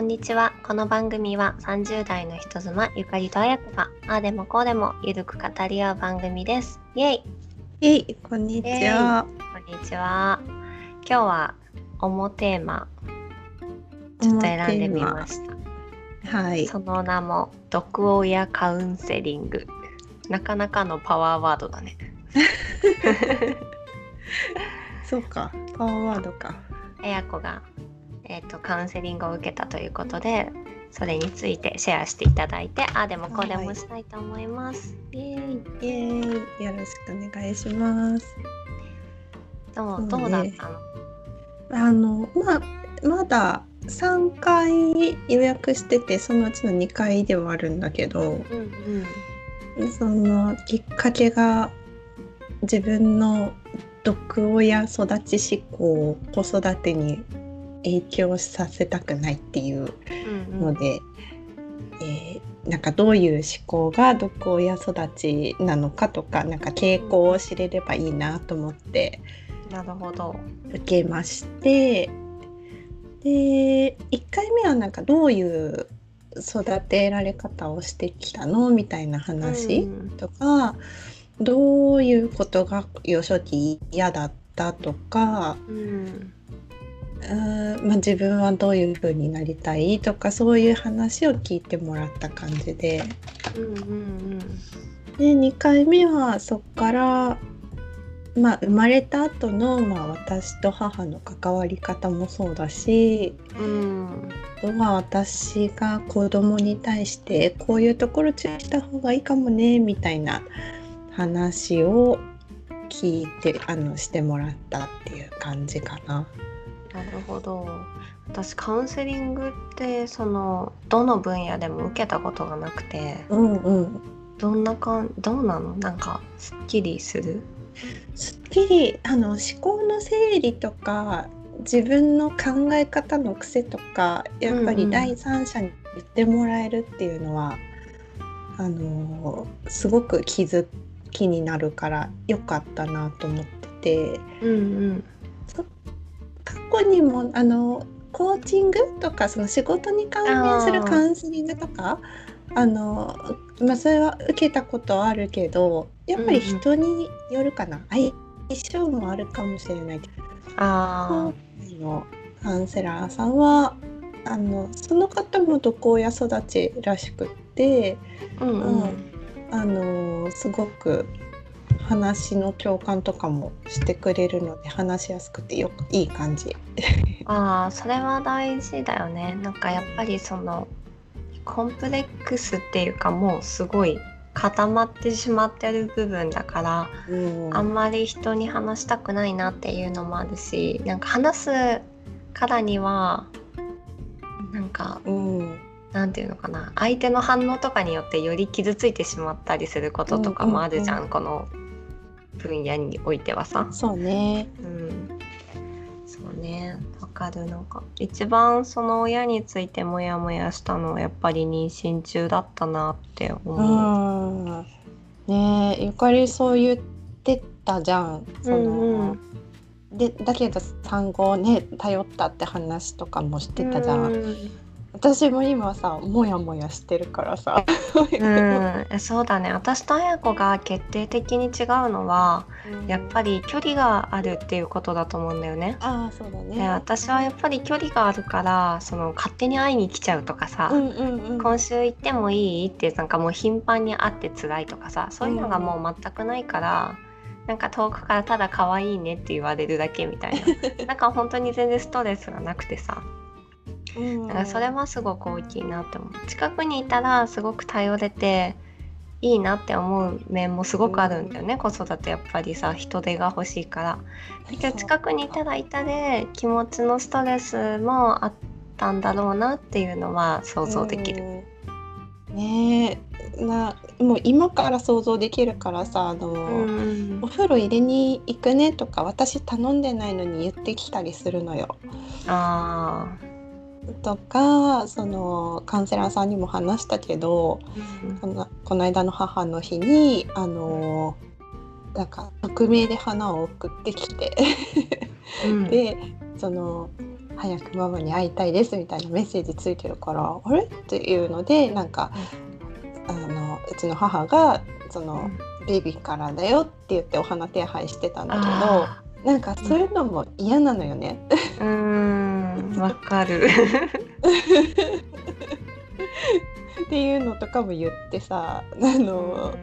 こんにちは。この番組は30代の人妻ゆかりとあやこがああでもこうでもゆるく語り合う番組です。イェイえい、こんにちは。こんにちは。今日は主テーマちょっと選んでみました。はい。その名も毒親カウンセリング。なかなかのパワーワードだね。そうか、パワーワードか。あやこが、えー、とカウンセリングを受けたということでそれについてシェアしていただいてああでもこうでもしたいと思います。イエーイ。イエーイ、よろしくお願いします。どうね。どうだったの？あの、まあ、まだ3回予約してて、そのうちの2回ではあるんだけど、うんうん。そのきっかけが自分の毒親育ち思考を子育てに影響させたくないっていううんうん。ので、えーなんかどういう思考が毒親育ちなのかとかなんか傾向を知れればいいなと思ってなるほど。受けましてで1回目はなんかどういう育てられ方をしてきたのみたいな話うん。とか、どういうことが幼少期嫌だったとかうんうーんまあ、自分はどういう風になりたいとかそういう話を聞いてもらった感じで。うんうんで2回目はそこから、まあ、生まれた後のまあ、私と母の関わり方もそうだしうん。あとは私が子供に対してこういうところ注意した方がいいかもねみたいな話を聞いてあのしてもらったっていう感じかな。なるほど。私カウンセリングってそのどの分野でも受けたことがなくて。うんうん。どんなかんどうなの？なんかすっきりする？すっきりあの思考の整理とか自分の考え方の癖とかやっぱうんうん。り第三者に言ってもらえるっていうのは、あのすごく気づきになるから良かったなと思ってて。うんうん過去にもあのコーチングとかその仕事に関連するカウンセリングとかあの、まあ、それは受けたことはあるけどやっぱり人によるかな、相性もあるかもしれない。あ今回のカウンセラーさんはあのその方も毒親育ちらしくってあうんうん、うん。あのすごく話の共感とかもしてくれるので話しやすくてよいい感じ。ああそれは大事だよね。なんかやっぱりそのコンプレックスっていうかもうすごい固まってしまってる部分だからうん。あんまり人に話したくないなっていうのもあるしなんか話すからにはなんかうん。なんていうのかな。相手の反応とかによってより傷ついてしまったりすることとかもあるじゃん,、うんうん。この分野においてはさ。そうね。うん、そうねわかるなんか一番その親についてモヤモヤしたのはやっぱり妊娠中だったなって思う。うん。ねえゆかりそう言ってたじゃん。その、うんうんでだけど産後ね頼ったって話とかもしてたじゃん。うん私も今さモヤモヤしてるからさ。うん、えそうだね私と綾子が決定的に違うのはやっぱり距離があるっていうことだと思うんだよね。ああそうだでね。私はやっぱり距離があるからその勝手に会いに来ちゃうとかさ、うんうんうん。今週行ってもいいってなんかもう頻繁に会って辛いとかさそういうのがもう全くないから、なんか遠くからただ可愛いねって言われるだけみたいな なんか本当に全然ストレスがなくてさうんだからそれはすごく大きいなって思う。近くにいたらすごく頼れていいなって思う面もすごくあるんだよね、子育てやっぱりさ人手が欲しいから。だけど近くにいたらいたで気持ちのストレスもあったんだろうなっていうのは想像できる。うん。ねえ。なもう今から想像できるからさあの、うん。お風呂入れに行くねとか私頼んでないのに言ってきたりするのよ。あとかそのカウンセラーさんにも話したけどーこのこの間の母の日にあのなんか匿名で花を送ってきてうん。でその早くママに会いたいですみたいなメッセージついてるからあれ？っていうのでなんか、あのうちの母がその、ベイビーからだよって言ってお花手配してたんだけどなんかそういうのも嫌なのよね。うーんわかる。っていうのとかも言ってさあの、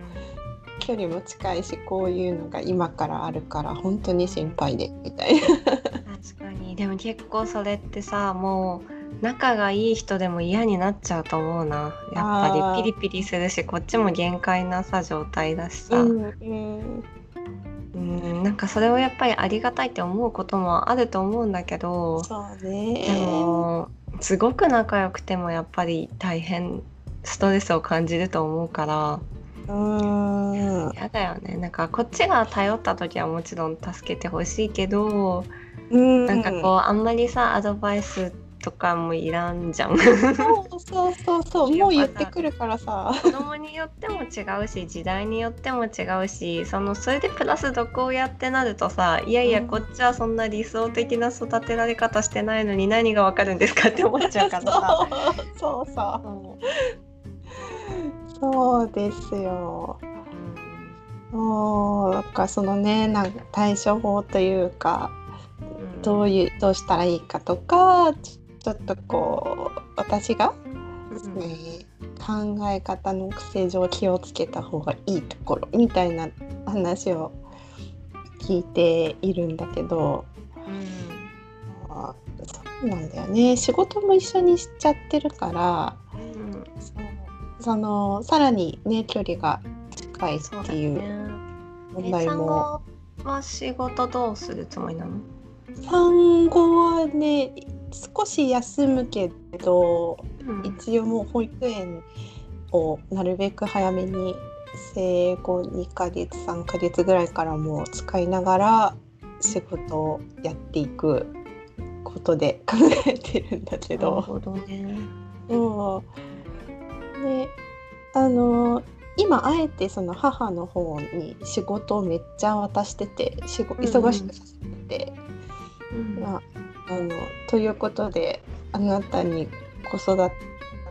距離も近いしこういうのが今からあるから本当に心配でみたいな。確かに。でも結構それってさもう仲がいい人でも嫌になっちゃうと思うな。やっぱりピリピリするしこっちも限界なさ状態だしさ、うんうんうん、なんかそれをやっぱりありがたいって思うこともあると思うんだけどそうでね。もすごく仲良くてもやっぱり大変ストレスを感じると思うからうん。嫌だよね。なんかこっちが頼った時はもちろん助けてほしいけどうん。なんかこうあんまりさアドバイスとかもいらんじゃんそうそうそうそうもう言ってくるからさ。子供によっても違うし時代によっても違うしそのそれでプラス毒をやってなるとさいやいやうんこっちはそんな理想的な育てられ方してないのに何がわかるんですかって思っちゃうからさ。そうそうそうですよ。うんもうなんかそのねなんか対処法というかうんどういうどうしたらいいかとかちちょっとこう私が、うんね、考え方の癖上気をつけた方がいいところみたいな話を聞いているんだけど、まあそうなんだよね仕事も一緒にしちゃってるからうんうんそのさらにね距離が近いっていうね。問題も。後は仕事どうするつもりなの？産後はね少し休むけどうん一応もう保育園をなるべく早めに生後2ヶ月3ヶ月ぐらいからもう使いながら仕事をやっていくことで考えてるんだけなるど。ほどね。うんであの今あえてその母の方に仕事をめっちゃ渡してて仕事忙しくさせてて。うんまあ、あのということであなたに子育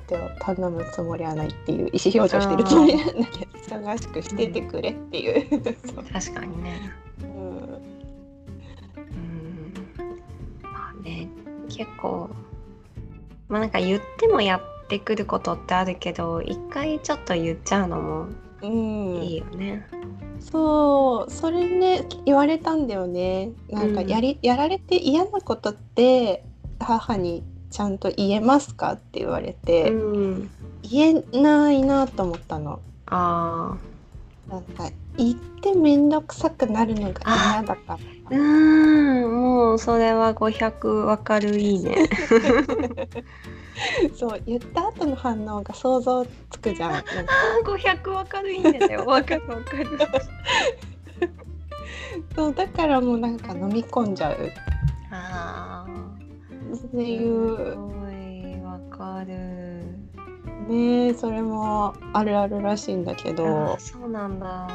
てを頼むつもりはないっていう意思表示をしてるつもりなんだけど忙しくしててくれっていう。そ う確かにね。うんうんまあね結構まあなんか言ってもやってくることってあるけど一回ちょっと言っちゃうのもうんいいよね。そうそれね言われたんだよね。なんかうん。やり、やられて嫌なことって母にちゃんと言えますかって言われて、うん、言えないなと思ったの。あなんか言って面倒くさくなるのが嫌だから。あうんもうそれは500わかるいいね。そう言った後の反応が想像つくじゃんなんかあ500わかるいいねだよ。わかるわかる。そうだからもうなんか飲み込んじゃうっああていうすごいわかる。ねそれもあるあるらしいんだけあどーそうなんだ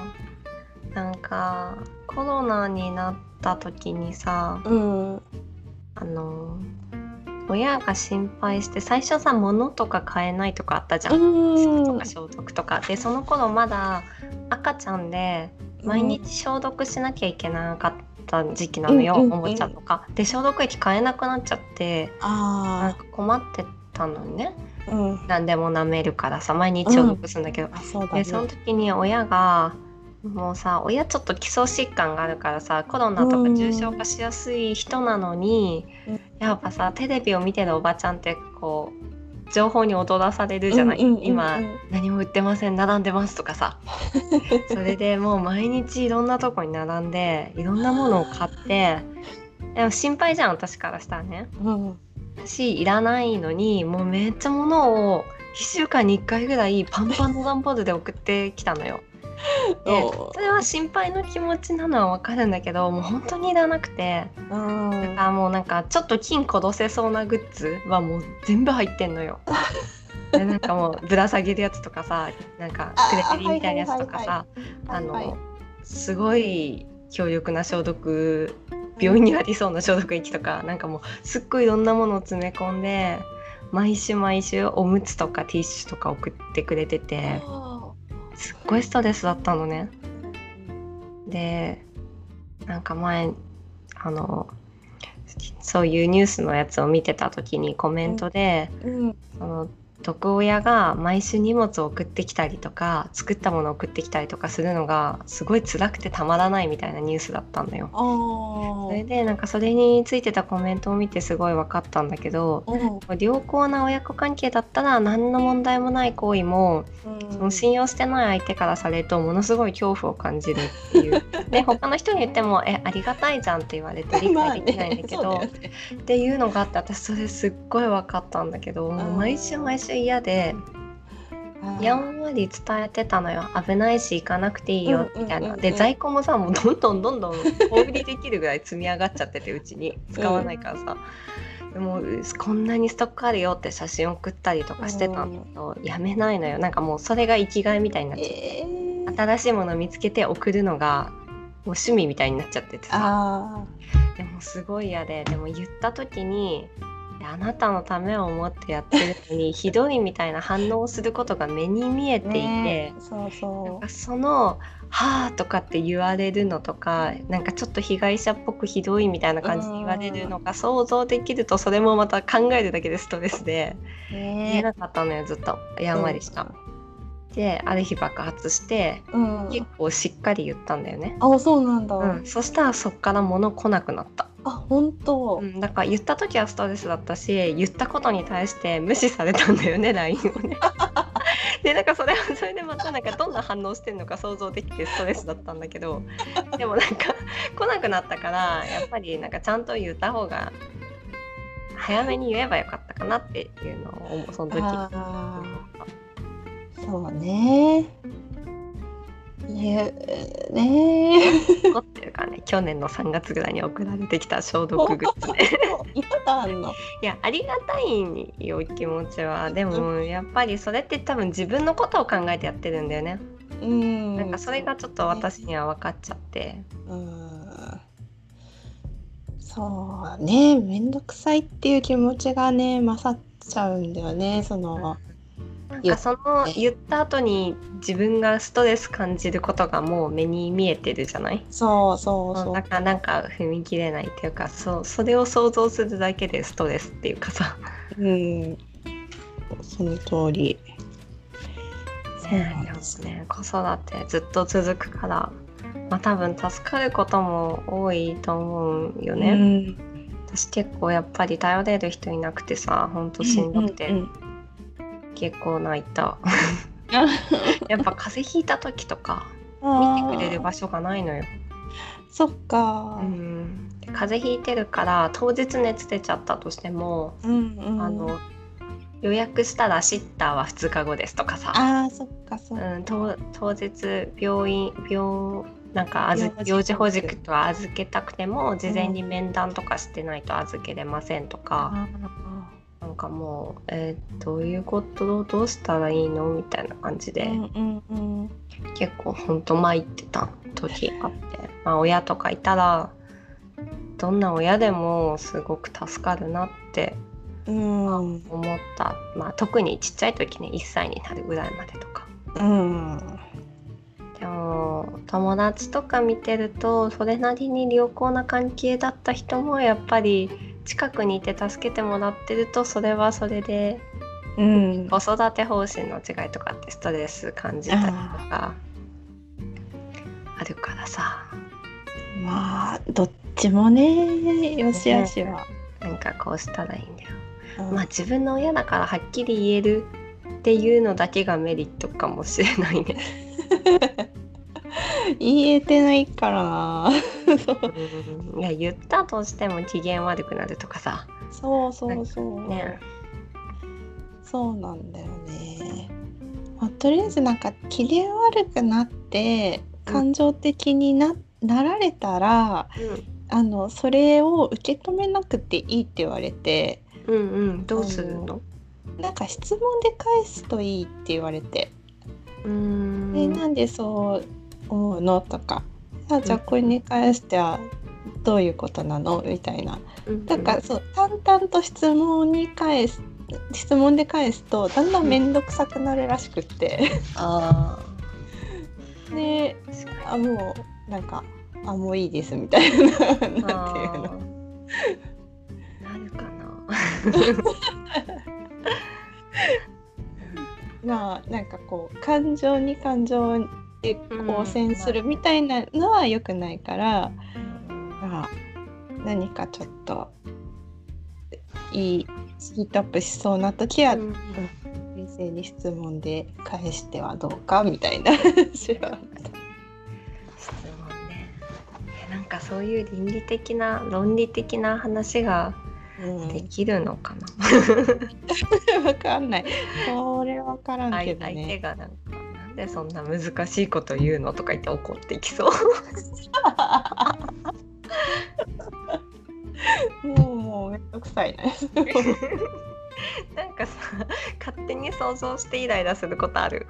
なんかコロナになった時にさうん。あの親が心配して最初さ物とか買えないとかあったじゃん、うん。とか消毒とか。でその頃まだ赤ちゃんで毎日消毒しなきゃいけなかった時期なのよ、うんおもちゃとか。で消毒液買えなくなっちゃってなんあか困ってたのね。あうん。何でも舐めるからさ毎日消毒するんだけど、うだね。でその時に親がもうさ親ちょっと基礎疾患があるからさコロナとか重症化しやすい人なのに、うん。やっぱさテレビを見てるおばちゃんってこう情報に踊らされるじゃない、今何も売ってません並んでますとかさ。それでもう毎日いろんなとこに並んでいろんなものを買ってでも心配じゃん私からしたらね。うん。しいらないのにもうめっちゃ物を1週間に1回ぐらいパンパンの段ボールで送ってきたのよ。それは心配の気持ちなのは分かるんだけどもう本当にいらなくて。うん。だからもうなんかちょっと金殺せそうなグッズはもう全部入ってんのよ。でなんかもうぶら下げるやつとかさなんかクレペリみたいなやつとかさあのすごい強力な消毒病院にありそうな消毒液とかなんかもうすっごいいろんなものを詰め込んで毎週毎週おむつとかティッシュとか送ってくれててすっごいストレスだったのね。でなんか前あのそういうニュースのやつを見てた時にコメントで、うんその毒親が毎週荷物を送ってきたりとか作ったものを送ってきたりとかするのがすごい辛くてたまらないみたいなニュースだったんだよ。あそれでなんかそれについてたコメントを見てすごい分かったんだけどうん。良好な親子関係だったら何の問題もない行為もその信用してない相手からされるとものすごい恐怖を感じるっていう。で他の人に言っても「えありがたいじゃん」って言われて理解できないんだけど、まあねね。っていうのがあって私それすっごい分かったんだけどもう毎週毎週嫌でやんわり伝えてたのよ。危ないし行かなくていいよみたいな。で在庫もさもうどんどんどんどん大売りできるぐらい積み上がっちゃっててうちに。使わないからさ。でもこんなにストックあるよって写真送ったりとかしてたんだけど、やめないのよ。なんかもうそれが生きがいみたいになっちゃって、えー、新しいものを見つけて送るのがもう趣味みたいになっちゃっててさ。あでもすごい嫌ででも言った時にあなたのためを思ってやってるのに ひどいみたいな反応をすることが目に見えーていて、ねそうそかその「はあ」とかって言われるのとかなんかちょっと被害者っぽくひどいみたいな感じで言われるのが想像できるとそれもまた考えるだけでストレスでう言えねなかったのよずっと。やんわりした。である日爆発してうん結構しっかり言ったんだよね。あそうなんだ、うん、そしたらそっから物来なくなった。あ本当、うん、だから言った時はストレスだったし言ったことに対して無視されたんだよね LINE をね。でなんかそれはそれでまたなんかどんな反応してるのか想像できてストレスだったんだけどでもなんか来なくなったからやっぱりなんかちゃんと言った方が早めに言えばよかったかなっていうのを思うその時。そうね。ねね残ってるからね。去年の3月ぐらいに送られてきた消毒グッズね。いやありがたいよ気持ちは。でもやっぱりそれって多分自分のことを考えてやってるんだよね、うん。なんかそれがちょっと私には分かっちゃって。うん。そうね面倒くさいっていう気持ちがね勝っちゃうんだよねそのなんかその言った後に自分がストレス感じることがもう目に見えてるじゃない？そうそうそう。だからなんか踏み切れないっていうかそうそれを想像するだけでストレスっていうかさ。うん。その通り。そうですね。ね。子育てずっと続くからまあ多分助かることも多いと思うよね、うん。私結構やっぱり頼れる人いなくてさほんとしんどくて、うんうん結構泣いた。やっぱ風邪ひいた時とかうん見てくれる場所がないのよ、そっか。うん、で風邪ひいてるから当日熱出ちゃったとしても、うんうん。あの予約したらシッターは2日後ですとかさ、あーそっかそっか、うん、当当日病院病なんか幼児保育とは預けたくても事前に面談とかしてないと預けれませんとか、あなんかもう、えーどういうこと？どうしたらいいの？みたいな感じで、ーうんうんうん。結構ほんと参ってた時。あって、まあ、親とかいたらどんな親でもすごく助かるなってうん。思った、まあ、特にちっちゃい時ね1歳になるぐらいまでとか。うん。でも友達とか見てるとそれなりに良好な関係だった人もやっぱり近くにいて助けてもらってるとそれはそれでうん。子育て方針の違いとかってストレス感じたりとかあるからさ。まあどっちもねよしあしは、なんかこうしたらいいんだよ。うん。まあ自分の親だからはっきり言えるっていうのだけがメリットかもしれないね。言えてないからな。う んいや言ったとしても機嫌悪くなるとかさ。そうそうそう、ね。そうなんだよね、まあ、とりあえずなんか機嫌悪くなって感情的にな,、なられたらあのそれを受け止めなくていいって言われてうんうん。どうするの？なんか質問で返すといいって言われて。うーん。でなんでそう思うのとかあじゃあこれに関してはどういうことなの？みたいな。うん。だからそう淡々と質問に返す質問で返すとだんだん面倒くさくなるらしくって。あ であもうなんかあもういいですみたいななんていうにのなるかな。まあなんかこう感情に感情で応戦するみたいなのは良くないから、まあ、何かちょっといいヒートアップしそうな時は、うん冷静に質問で返してはどうかみたいな話は質問ね。えなんかそういう倫理的な論理的な話がうん。できるのかな、わかんない。これわからんけ相相手どね。がなんかなんでそんな難しいこと言うのとか言って怒ってきそう もうもうめんどくさいね。なんかさ勝手に想像してイライラすることある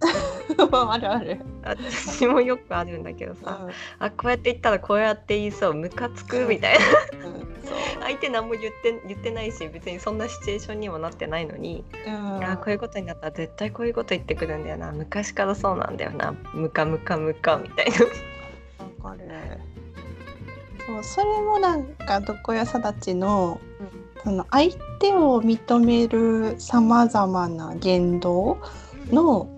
あるある。私もよくあるんだけどさ、うあこうやって言ったらこうやって言いそうムカつくみたいな。相手何も言って言ってないし別にそんなシチュエーションにもなってないのに、うん、あこういうことになったら絶対こういうこと言ってくるんだよな。昔からそうなんだよな。ムカムカムカみたいな。わかる。そう、それもなんか床屋育ちの、その相手を認めるさまざまな言動の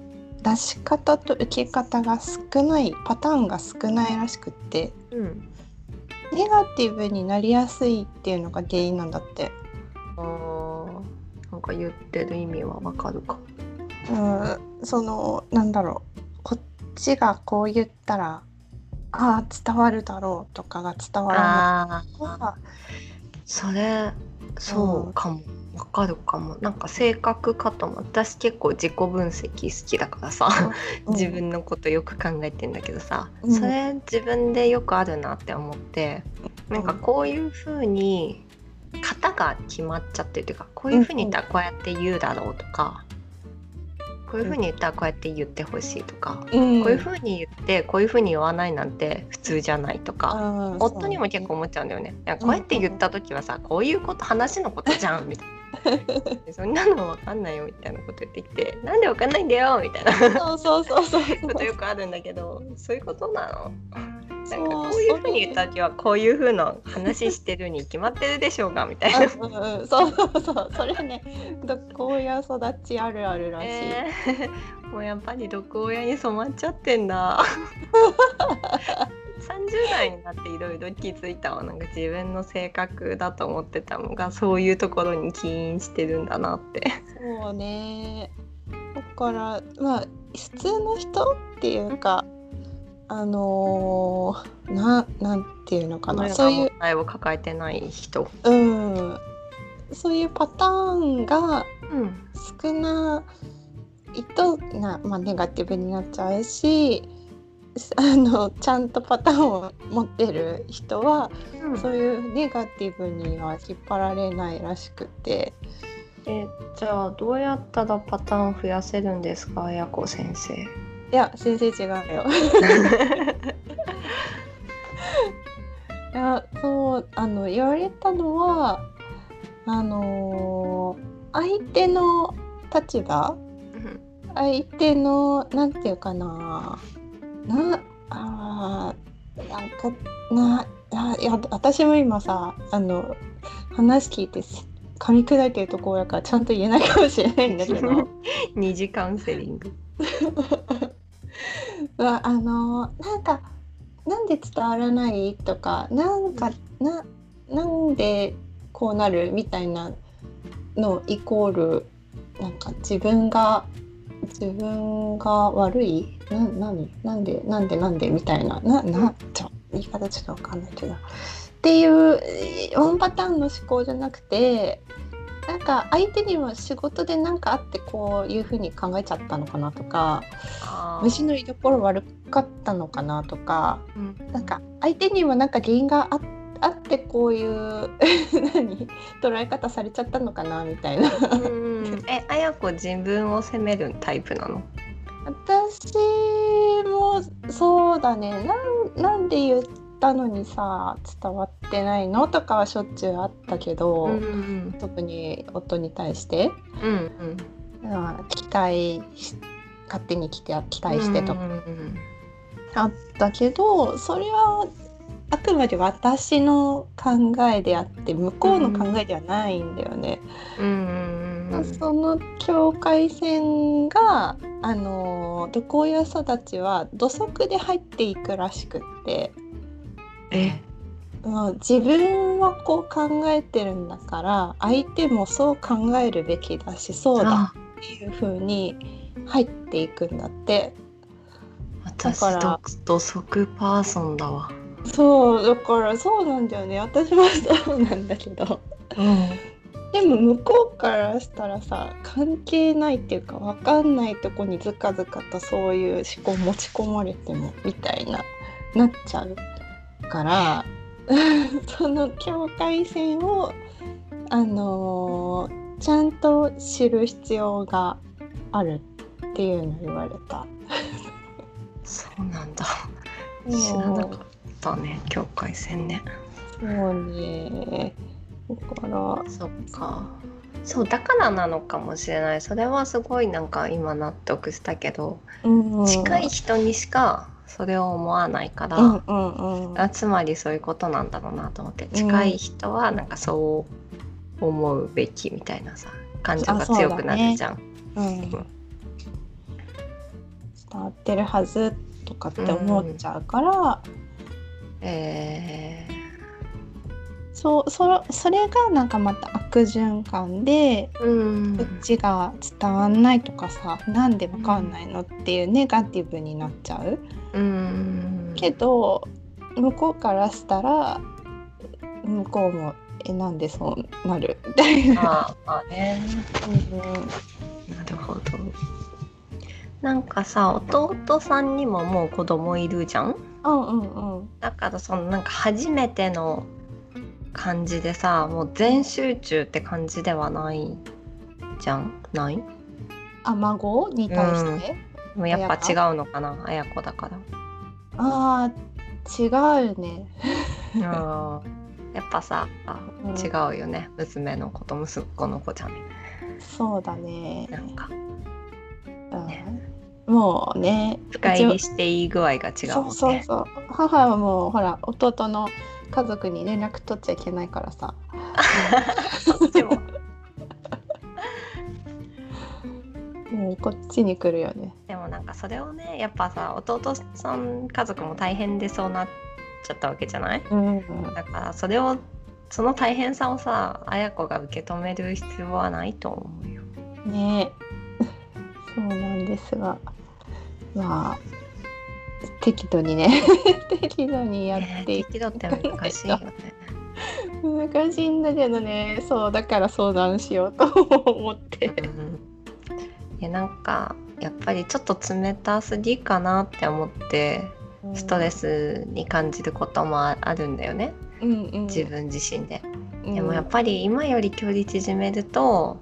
出し方と受け方が少ないパターンが少ないらしくってうん。ネガティブになりやすいっていうのが原因なんだって。あーなんか言ってる意味はわかるかうん、そのなんだろうこっちがこう言ったらああ伝わるだろうとかが伝わらなあいそれそうかもわかるかも。なんか性格かとも私結構自己分析好きだからさ自分のことよく考えてんだけどさ、うん。それ自分でよくあるなって思ってなんかこういう風に型が決まっちゃってるっていうかこういう風に言ったらこうやって言うだろうとか、こういう風に言ったらこうやって言ってほしいとか、うん、こういう風に言ってこういう風に言わないなんて普通じゃないとか、うん夫にも結構思っちゃうんだよね。いやこうやって言った時はさ、こういうこと話のことじゃんみたいな。そんなのわかんないよみたいなこと言ってきて、なんでわかんないんだよみたいな。そうそうそうそうことよくあるんだけど、そういうことなの？なんかそうこういうふうに言った時はこういうふうな話してるに決まってるでしょうがみたいな。そうそうそう。それね。毒親育ちあるあるらしい、えー。もうやっぱり毒親に染まっちゃってんだ。30代になっていろいろ気づいたわなんか自分の性格だと思ってたのがそういうところに起因してるんだなって。そうねだからまあ普通の人っていうかあのーななんていうのかなそういう問題を抱えてない人。うんそういうパターンがうん少ないとな、まあ、ネガティブになっちゃうし あのちゃんとパターンを持ってる人はそういうネガティブには引っ張られないらしくて。えじゃあどうやったらパターン増やせるんですか？やこ先生。いや先生違うよ。いやそうあの言われたのはあのー相手の立場？相手のなんていうかな？なあーなんかなあいや私も今さあの話聞いてす噛み砕いてるところやからちゃんと言えないかもしれないんだけど 二次カウンセリング。はあのなんかなんで伝わらないとかなんかななんでこうなるみたいなのイコールなんか自分が自分が悪い？な何？なんでなんでなんで？みたいな。ななちょ言い方ちょっとわかんないけど。っていうえーワンパターンの思考じゃなくてなんか相手にも仕事で何かあってこういうふうに考えちゃったのかなとか虫の居所悪かったのかなとかうん。なんか相手にもなんか原因がああってこういう 何？捉え方されちゃったのかなみたいなうん。えあやこ自分を責めるタイプなの？私もそうだね。なんなんで言ったのにさ伝わってないのとかはしょっちゅうあったけど、うんうん特に夫に対して、うんうん。まあ、期待し勝手に期待期待してと。かうんうん。あったけどそれはあくまで私の考えであって向こうの考えではないんだよね。うんうんうんその境界線があの毒親育ちは土足で入っていくらしくって。え？自分はこう考えてるんだから相手もそう考えるべきだしそうだあっていう風に入っていくんだって。私だから土足パーソンだわ。そうだからそうなんだよね。私もそうなんだけど。うんでも向こうからしたらさ関係ないっていうか分かんないとこにずかずかとそういう思考持ち込まれてもみたいななっちゃうから その境界線をあのーちゃんと知る必要があるっていうのを言われた。そうなんだ。知らなかったね境界線ね。そうねだから。そっか。そうだからなのかもしれない。それはすごいなんか今納得したけど、うん近い人にしかそれを思わないから、うんうんうん。あつまりそういうことなんだろうなと思って。近い人はなんかそう思うべきみたいなさ感情が強くなるじゃん。うん、伝わってるはずとかって思っちゃうから、えそうそそれがなんかまた悪循環で、ー、うん。こっちが伝わんないとかさなんでわかんないのっていうネガティブになっちゃう。うん。けど向こうからしたら向こうもえなんでそうなる？みたいな。あね。うん。なるほど。なんかさ弟さんにももう子供いるじゃん？うんうんうん。だからそのなんか初めての感じでさもう全集中って感じではないじゃん？ない？あ孫に対して、もうやっぱ違うのかな？綾子だから。あー違うね。あーやっぱさあうん違うよね娘の子と息子の子じゃんそうだね。なんかうんねもうね。深入りしていい具合が違うそもんね。うそうそう。母はもうほら弟の家族に連絡取っちゃいけないからさ。そっちももうこっちに来るよね。でもなんかそれをねやっぱさ弟さん家族も大変でそうなっちゃったわけじゃない？うん。だからそれをその大変さをさ綾子が受け止める必要はないと思うよ。ね。そうなんですが、まあ適度にね 適度にやねっていく。適度って難しいよね。難しいんだけどね。そうだから相談しようと思って。うんいやなんかやっぱりちょっと冷たすぎかなって思ってストレスに感じることもああるんだよねうんうん。自分自身で。うんでもやっぱり今より距離縮めると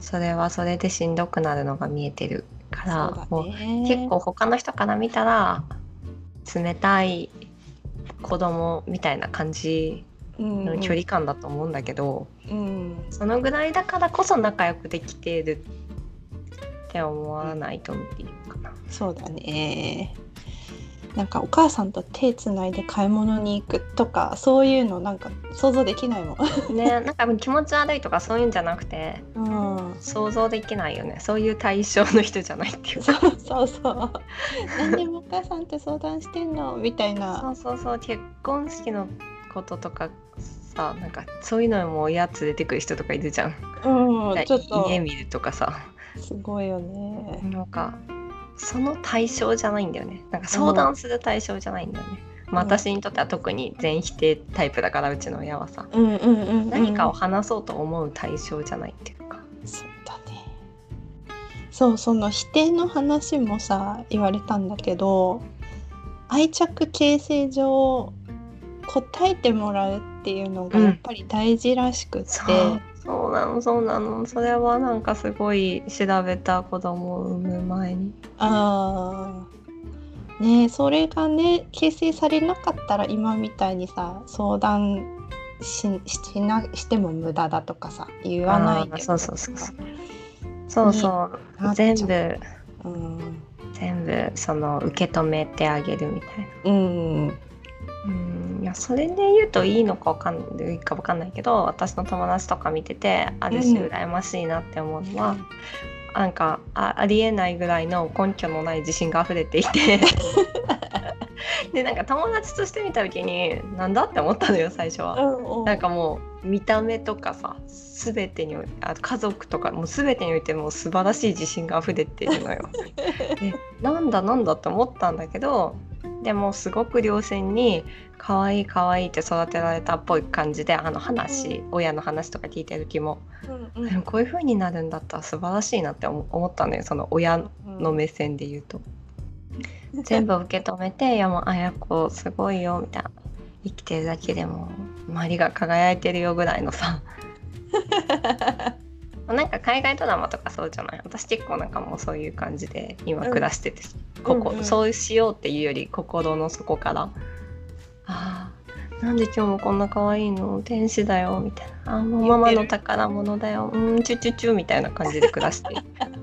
それはそれでしんどくなるのが見えてるから、ね結構他の人から見たら冷たい子供みたいな感じの距離感だと思うんだけど、うんそのぐらいだからこそ仲良くできてるって思わないと見ていいかな。そうだねなんかお母さんと手つないで買い物に行くとかそういうのなんか想像できないもん。ね なんか気持ち悪いとかそういうんじゃなくてうん、想像できないよねそういう対象の人じゃないっていうか。そうそうそう。何でもお母さんって相談してんの？みたいそな。うそうそう結婚式のこととかさなんかそういうのも親連れてくる人とかいるじゃん。うん、ちょっと家見るとかさすごいよね。なんかその対象じゃないんだよねなんか相談する対象じゃないんだよね。まあ、うん私にとっては特に全否定タイプだからうちの親はさうんうんうん、うん。何かを話そうと思う対象じゃないっていうか。そうだね。そうその否定の話もさ言われたんだけど愛着形成上答えてもらうっていうのがやっぱり大事らしくって、そうそうなのそうなの。それはなんかすごい調べた子供を産む前に。あねそれがね形成されなかったら今みたいにさ相談ししなしても無駄だとかさ言わないでそうそうそうそう。そうそう。全部、うん、全部その受け止めてあげるみたいな。うんうんいやそれで言うといいのかわかんないか分かんないけど私の友達とか見ててある種羨ましいなって思うのは、うん、なんかあありえないぐらいの根拠のない自信が溢れていて でなんか友達として見た時になんだって思ったのよ最初は。うんうん、なんかもう見た目とかさ全てにあ家族とかもう全てにおいても素晴らしい自信が溢れてるのよ。でなんだなんだって思ったんだけどでもすごく両親に可愛い可愛いって育てられたっぽい感じであの話、うん、親の話とか聞いてる時も、うんうん、こういう風になるんだったら素晴らしいなって思ったのよその親の目線で言うと。全部受け止めて「いやもうあやこすごいよ」みたいな。生きてるだけでも周りが輝いてるよぐらいのさ。なんか海外ドラマとかそうじゃない？私結構なんかもうそういう感じで今暮らしてて、うん、ここ、うんうん、そうしようっていうより心の底から「ああなんで今日もこんな可愛いの？天使だよ」みたいな「あもうママの宝物だよ。うん。チュチュチュ」みたいな感じで暮らして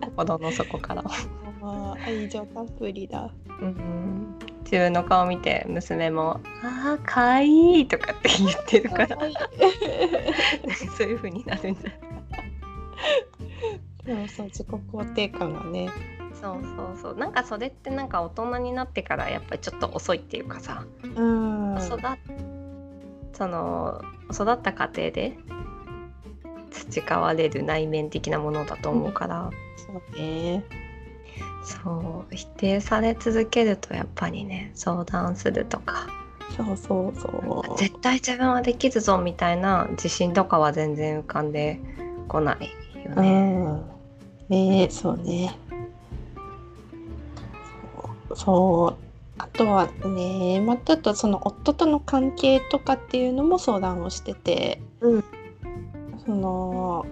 心の底から。愛情たっぷりだ。うん、自分の顔見て娘も「ああかわいい」とかって言ってるから。そういう風になるんだ。でもそう自己肯定感がねそうそうそう。なんかそれってなんか大人になってからやっぱりちょっと遅いっていうかさ、うん、育その育った過程で培われる内面的なものだと思うから、うん、そうね。そう。否定され続けるとやっぱりね相談するとか。そうそうそう。絶対自分はできるぞみたいな自信とかは全然浮かんでこないよね。うん、ねそうねそう。あとはねまあちょっとその夫との関係とかっていうのも相談をしてて、うん、その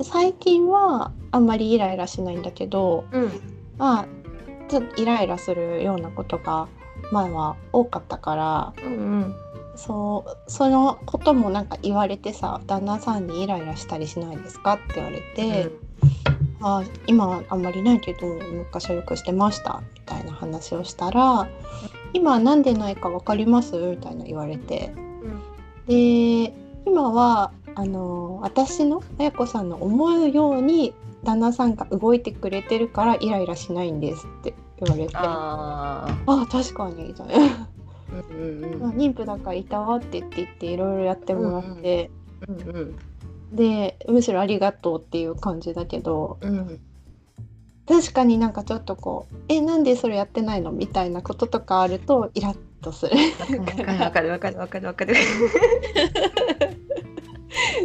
最近はあんまりイライラしないんだけど、うん、まあちょっとイライラするようなことが前は多かったから、うんうん、そうそのこともなんか言われてさ旦那さんにイライラしたりしないですかって言われて、うん、あ今はあんまりないけど昔はよくしてましたみたいな話をしたら今は何でないか分かります？みたいな言われて、うん、で今はあの私の綾子さんの思うように旦那さんが動いてくれてるからイライラしないんですって言われて。ああ確かに。みたいな。うん。うん、妊婦だからいたわってって言っていろいろやってもらって、うんうん、でむしろありがとうっていう感じだけど、うん、確かになんかちょっとこう「えなんでそれやってないの?」みたいなこととかあるとイラッとする。わかるわかるわかるわかる。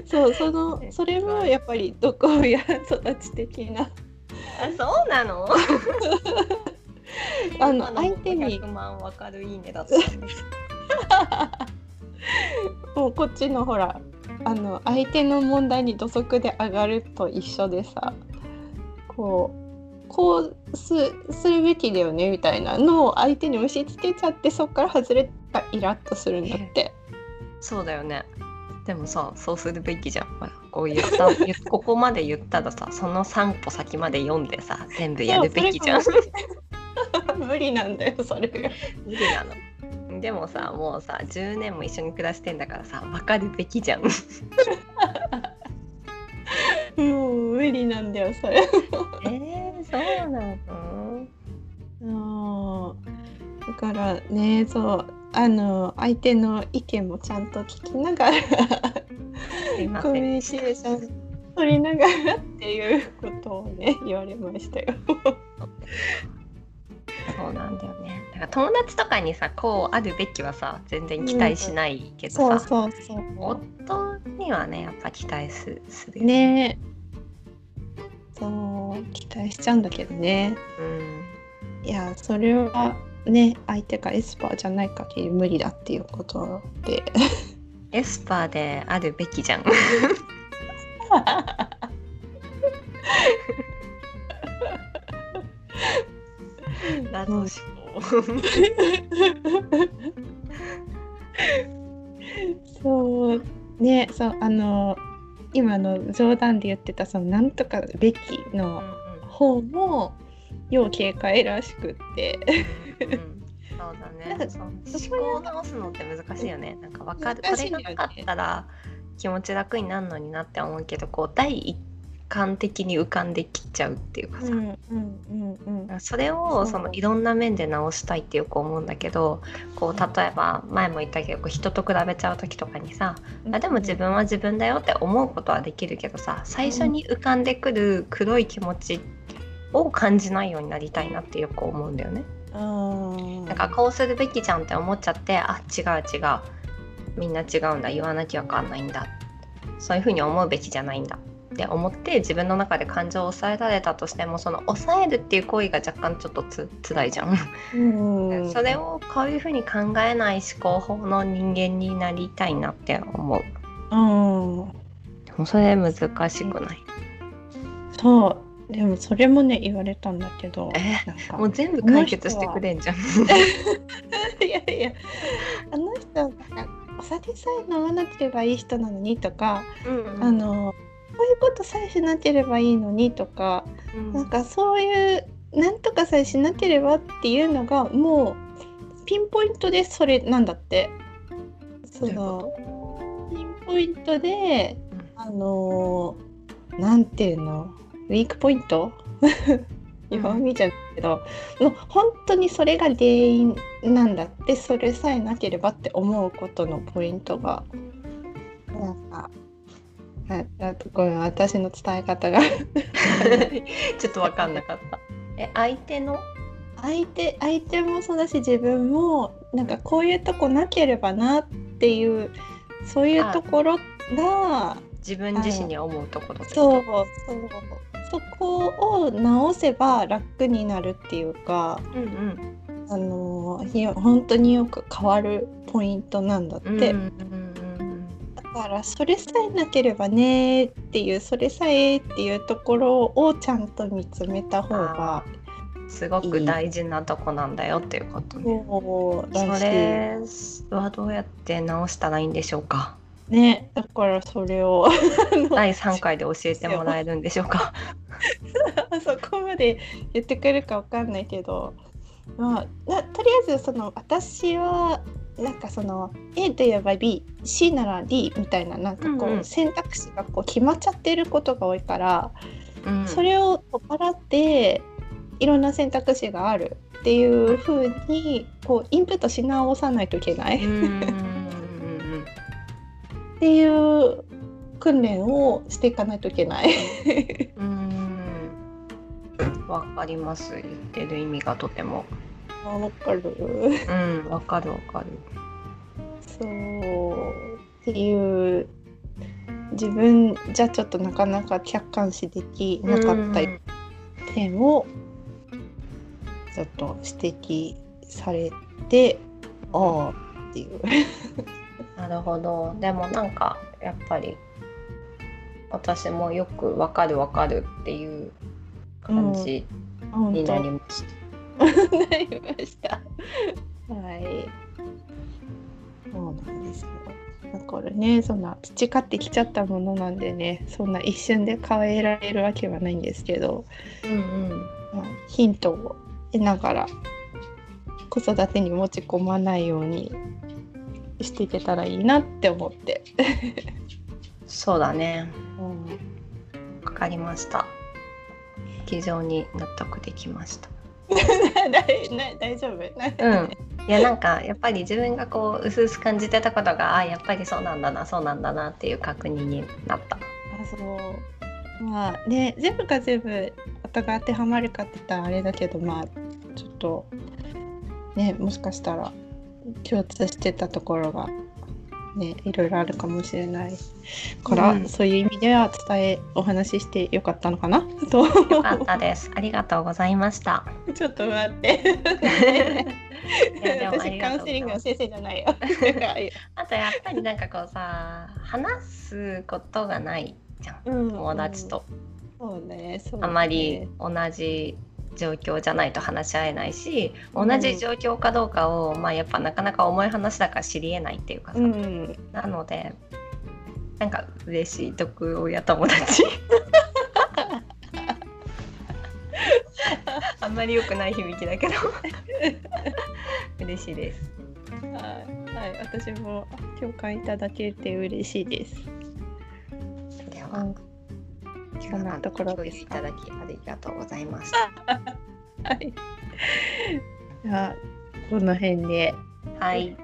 そうそのそれもやっぱり毒親育ち的な。あそうなの？あの相手に100万わかるいいねだった もうこっちのほらあの相手の問題に土足で上がると一緒でさこうこうすするべきだよねみたいなのを相手に押し付けちゃってそっから外れたらイラッとするんだって。そうだよね。でもさそうするべきじゃん。こう言ったここまで言ったらさその3歩先まで読んでさ全部やるべきじゃん。無理なんだよそれが。無理なのでもさもうさ10年も一緒に暮らしてんだからさ分かるべきじゃん。もう無理なんだよそれえー、そうなの？だからねそうあの相手の意見もちゃんと聞きながらコミュニケーション取りながらっていうことをね言われましたよ。そうなんだよね。だから友達とかにさこうあるべきはさ全然期待しないけどさ、そうそうそう。夫にはねやっぱ期待すするね。そう期待しちゃうんだけどね、うん、いやそれはね相手がエスパーじゃない限り無理だっていうことで。エスパーであるべきじゃん 謎思考そう。ねそうあの今の冗談で言ってたそのなんとかべきの方も要警戒らしくって。そうだね。そう思考を直すのって難しいよね。なん。かわかる、これが分かったら気持ち楽になるのになって思うけど、こう第一感的に浮かんできちゃうっていうかさ。うんうんうんうん、それをそのいろんな面で直したいってよく思うんだけど、こう例えば前も言ったけど、人と比べちゃう時とかにさ、あでも自分は自分だよって思うことはできるけどさ、最初に浮かんでくる黒い気持ちを感じないようになりたいなってよく思うんだよね。なんかこうするべきじゃんって思っちゃってあ違う違う。みんな違うんだ。言わなきゃ分かんないんだ。そういうふうに思うべきじゃないんだって思って自分の中で感情を抑えられたとしてもその抑えるっていう行為が若干ちょっとつ辛いじゃん。うんそれをこういうふうに考えない思考法の人間になりたいなって思う。うん、でもそれ難しくない？そうでもそれもね言われたんだけど、え？ー、もう全部解決してくれんじゃん。いやいや あの人お酒さえ飲まなければいい人なのにとか、うんうん、あのこういうことさえしなければいいのにとか、うん、なんかそういうなんとかさえしなければっていうのがもうピンポイントでそれなんだって。そのピンポイントで、あのなんていうの？ウィークポイント？弱みじゃないけど、もう本当にそれが原因なんだってそれさえなければって思うことのポイントがなんかあごめん私の伝え方が。ちょっと分かんなかった。え相手の？相手相手もそうだし自分もなんかこういうとこなければなっていうそういうところが自分自身に思うところそうそうそこを直せば楽になるっていうか、うんうん、あの本当によく変わるポイントなんだって。うんうんうん。だからそれさえなければねっていうそれさえっていうところをちゃんと見つめた方がすごく大事なとこなんだよっていうことね。それはどうやって直したらいいんでしょうか？ねだからそれを第3回で教えてもらえるんでしょうか？そこまで言ってくるかわかんないけど、まあ、とりあえずその私はなんかその A といえば BC なら D みたいななんかこう、選択肢がこう決まっちゃってることが多いから、うん、それを取っ払っていろんな選択肢があるっていうふうにこうインプットし直さないといけない。っていう訓練をしていかないといけない。うん。わかります。言ってる意味がとてもわかる。うんわかるわかる。そうっていう自分じゃちょっとなかなか客観視できなかった点をちょっと指摘されてああっていう。なるほど。でもなんかやっぱり私もよくわかるわかるっていう感じになりました。なりました。はい。そうなんですよ。だからね、そんな培ってきちゃったものなんでね、そんな一瞬で変えられるわけはないんですけど、うんうんまあ、ヒントを得ながら子育てに持ち込まないようにしていけたらいいなって思ってそうだねうん分かりました非常に納得できました 大丈夫？うん。いやなんかやっぱり自分がこううすうす感じてたことがあやっぱりそうなんだなそうなんだなっていう確認になった。あそう。まあね全部が全部音が当てはまるかって言ったらあれだけどまあちょっとねもしかしたら共通してたところがねいろいろあるかもしれないから、うん、そういう意味では伝えお話ししてよかったのかな？と。よかったです。ありがとうございました。ちょっと待って。私カウンセリングの先生じゃないよ。あとやっぱりなんかこうさ話すことがないじゃん、うん、友達と、そうね、ね、あまり同じ状況じゃないと話し合えないし同じ状況かどうかを、まあ、やっぱなかなか重い話だから知りえないっていうかさ、うん、なのでなんか嬉しい毒親友達。あんまり良くない響きだけど。嬉しいです。はい、私も共感いただけて嬉しいです。では、うんそんなところですか？いただきありがとうございました はい。じゃあこの辺で。はい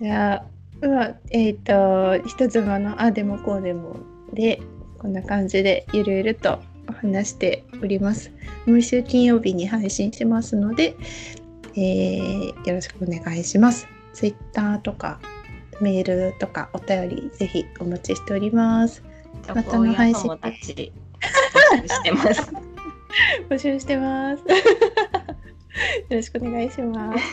じゃあ、まあ、えっ、と人妻のあでもこうでもでこんな感じでゆるゆると話しております。毎週金曜日に配信してますので、えーよろしくお願いします。ツイッターとかメールとかお便りぜひお待ちしております。またの配信募集してます募集してます。よろしくお願いします。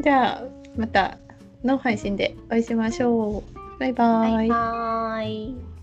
じゃあまたの配信でお会いしましょう。バイバイ。バイバイ